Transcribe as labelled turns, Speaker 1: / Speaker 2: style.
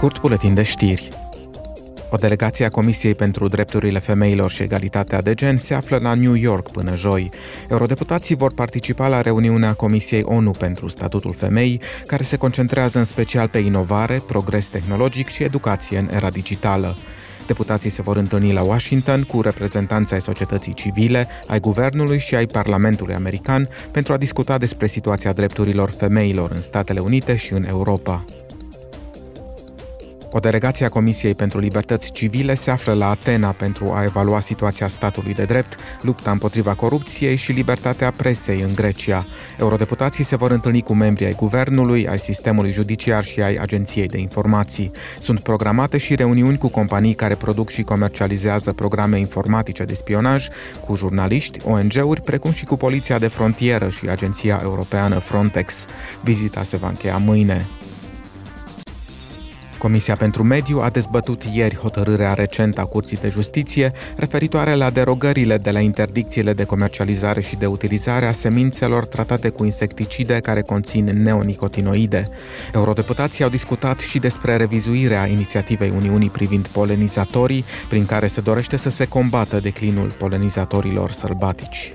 Speaker 1: scurt, buletin de știri. O delegație a Comisiei pentru Drepturile Femeilor și Egalitatea de Gen se află la New York până joi. Eurodeputații vor participa la reuniunea Comisiei ONU pentru Statutul Femeii, care se concentrează în special pe inovare, progres tehnologic și educație în era digitală. Deputații se vor întâlni la Washington cu reprezentanții ai societății civile, ai guvernului și ai Parlamentului American pentru a discuta despre situația drepturilor femeilor în Statele Unite și în Europa. O delegație a Comisiei pentru Libertăți Civile se află la Atena pentru a evalua situația statului de drept, lupta împotriva corupției și libertatea presei în Grecia. Eurodeputații se vor întâlni cu membrii ai guvernului, ai sistemului judiciar și ai agenției de informații. Sunt programate și reuniuni cu companii care produc și comercializează programe informatice de spionaj, cu jurnaliști, ONG-uri, precum și cu Poliția de Frontieră și Agenția Europeană Frontex. Vizita se va încheia mâine. Comisia pentru Mediu a dezbătut ieri hotărârea recentă a Curții de Justiție referitoare la derogările de la interdicțiile de comercializare și de utilizare a semințelor tratate cu insecticide care conțin neonicotinoide. Eurodeputații au discutat și despre revizuirea inițiativei Uniunii privind polenizatorii, prin care se dorește să se combată declinul polenizatorilor sălbatici.